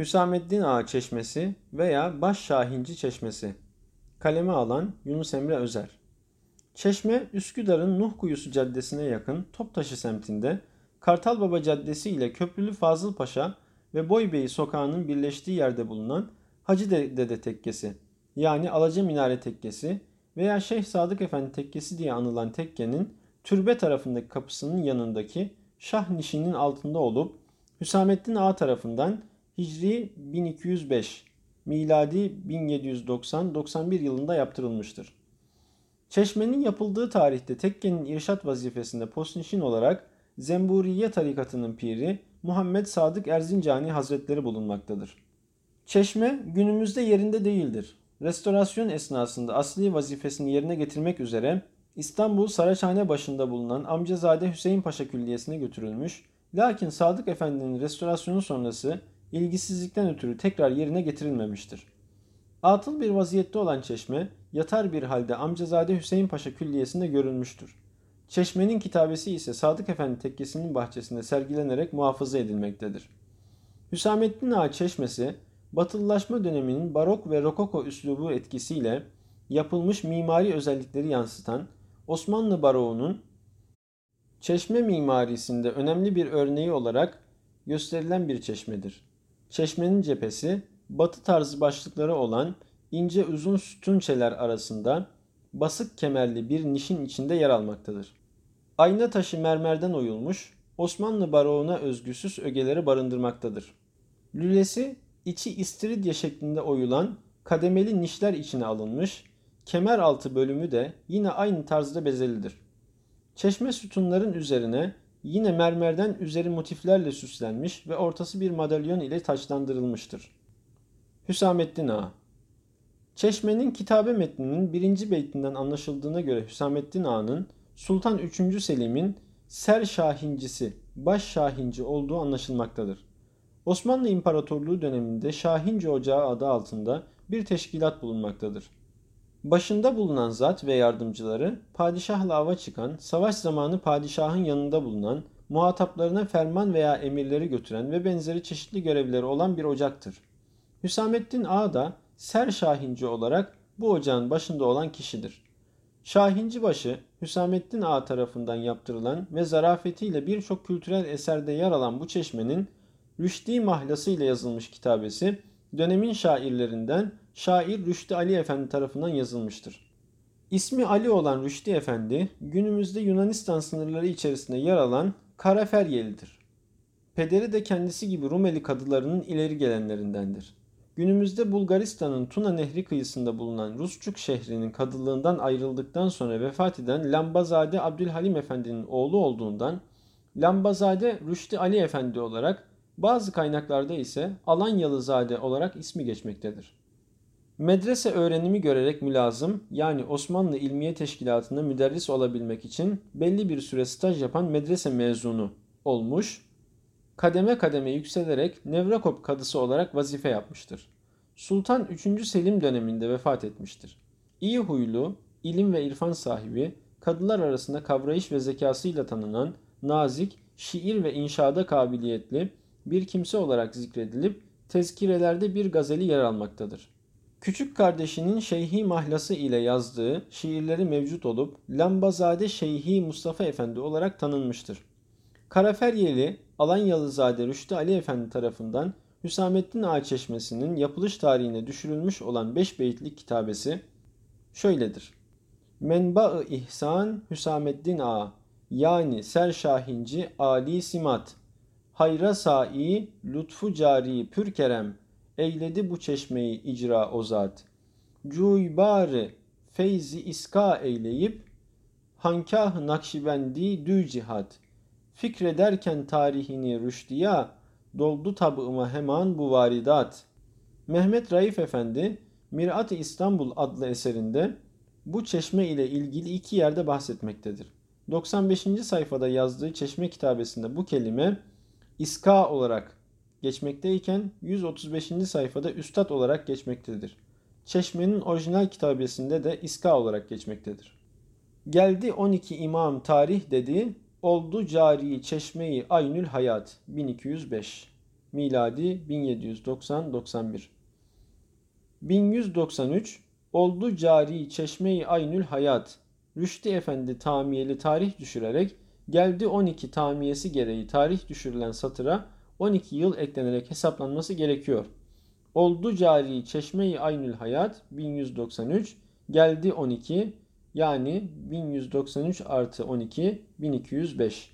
Hüsamettin Ağa Çeşmesi veya Baş Şahinci Çeşmesi. Kaleme alan Yunus Emre Özer. Çeşme, Üsküdar'ın Nuh Kuyusu Caddesi'ne yakın Toptaşı semtinde Kartalbaba Caddesi ile Köprülü Fazıl Paşa ve Boybeyi Sokağı'nın birleştiği yerde bulunan Hacı Dede Tekkesi yani Alaca Minare Tekkesi veya Şeyh Sadık Efendi Tekkesi diye anılan tekkenin türbe tarafındaki kapısının yanındaki Şah Nişi'nin altında olup Hüsamettin Ağa tarafından Hicri 1205, miladi 1790-91 yılında yaptırılmıştır. Çeşmenin yapıldığı tarihte tekkenin irşat vazifesinde posnişin olarak Zemburiye tarikatının piri Muhammed Sadık Erzincani Hazretleri bulunmaktadır. Çeşme günümüzde yerinde değildir. Restorasyon esnasında asli vazifesini yerine getirmek üzere İstanbul Saraçhane başında bulunan Amcazade Hüseyin Paşa Külliyesi'ne götürülmüş, lakin Sadık Efendi'nin restorasyonu sonrası ilgisizlikten ötürü tekrar yerine getirilmemiştir. Atıl bir vaziyette olan çeşme, yatar bir halde Amcazade Hüseyin Paşa Külliyesi'nde görülmüştür. Çeşmenin kitabesi ise Sadık Efendi Tekkesi'nin bahçesinde sergilenerek muhafaza edilmektedir. Hüsamettin Ağa Çeşmesi, Batılılaşma döneminin barok ve rokoko üslubu etkisiyle yapılmış mimari özellikleri yansıtan Osmanlı baroğunun çeşme mimarisinde önemli bir örneği olarak gösterilen bir çeşmedir. Çeşmenin cephesi batı tarzı başlıkları olan ince uzun sütunçeler arasında basık kemerli bir nişin içinde yer almaktadır. Ayna taşı mermerden oyulmuş, Osmanlı baroğuna özgüsüz ögeleri barındırmaktadır. Lülesi içi istiridye şeklinde oyulan kademeli nişler içine alınmış, kemer altı bölümü de yine aynı tarzda bezelidir. Çeşme sütunların üzerine yine mermerden üzeri motiflerle süslenmiş ve ortası bir madalyon ile taçlandırılmıştır. Hüsamettin Ağa Çeşme'nin kitabe metninin birinci beytinden anlaşıldığına göre Hüsamettin Ağa'nın Sultan 3. Selim'in Ser Şahincisi, Baş Şahinci olduğu anlaşılmaktadır. Osmanlı İmparatorluğu döneminde Şahinci Ocağı adı altında bir teşkilat bulunmaktadır. Başında bulunan zat ve yardımcıları padişahla ava çıkan, savaş zamanı padişahın yanında bulunan, muhataplarına ferman veya emirleri götüren ve benzeri çeşitli görevleri olan bir ocaktır. Hüsamettin Ağa da Ser Şahinci olarak bu ocağın başında olan kişidir. Şahinci başı Hüsamettin Ağa tarafından yaptırılan ve zarafetiyle birçok kültürel eserde yer alan bu çeşmenin Rüşdi mahlası ile yazılmış kitabesi dönemin şairlerinden şair Rüşdi Ali Efendi tarafından yazılmıştır. İsmi Ali olan Rüşdi Efendi günümüzde Yunanistan sınırları içerisinde yer alan Karaferyelidir. Pederi de kendisi gibi Rumeli kadılarının ileri gelenlerindendir. Günümüzde Bulgaristan'ın Tuna Nehri kıyısında bulunan Rusçuk şehrinin kadılığından ayrıldıktan sonra vefat eden Lambazade Abdülhalim Efendi'nin oğlu olduğundan Lambazade Rüşdi Ali Efendi olarak bazı kaynaklarda ise Alanyalızade olarak ismi geçmektedir. Medrese öğrenimi görerek mülazım yani Osmanlı İlmiye Teşkilatı'nda müderris olabilmek için belli bir süre staj yapan medrese mezunu olmuş, kademe kademe yükselerek Nevrakop kadısı olarak vazife yapmıştır. Sultan 3. Selim döneminde vefat etmiştir. İyi huylu, ilim ve irfan sahibi, kadılar arasında kavrayış ve zekasıyla tanınan, nazik, şiir ve inşaada kabiliyetli bir kimse olarak zikredilip tezkirelerde bir gazeli yer almaktadır. Küçük kardeşinin Şeyhi Mahlası ile yazdığı şiirleri mevcut olup Lambazade Şeyhi Mustafa Efendi olarak tanınmıştır. Karaferyeli Alanyalızade Rüştü Ali Efendi tarafından Hüsamettin Ağa Çeşmesi'nin yapılış tarihine düşürülmüş olan 5 beyitlik kitabesi şöyledir. Menba-ı İhsan Hüsamettin Ağa yani Serşahinci Ali Simat Hayra sai, lütfu cari pür eyledi bu çeşmeyi icra o zat. Cuybarı feyzi iska eyleyip, hankah nakşibendi dü cihat. Fikrederken tarihini rüşdiya, doldu tabıma hemen bu varidat. Mehmet Raif Efendi, Mirat-ı İstanbul adlı eserinde bu çeşme ile ilgili iki yerde bahsetmektedir. 95. sayfada yazdığı çeşme kitabesinde bu kelime İska olarak geçmekteyken 135. sayfada Üstad olarak geçmektedir. Çeşme'nin orijinal kitabesinde de İska olarak geçmektedir. Geldi 12 imam tarih dedi, oldu cari çeşmeyi aynül hayat 1205. miladi 1790-91. 1193 oldu cari çeşme-i aynül hayat. Rüşdi Efendi tamiyeli tarih düşürerek geldi 12 tamiyesi gereği tarih düşürülen satıra 12 yıl eklenerek hesaplanması gerekiyor. Oldu cari çeşme-i aynül hayat 1193 geldi 12 yani 1193 artı 12 1205.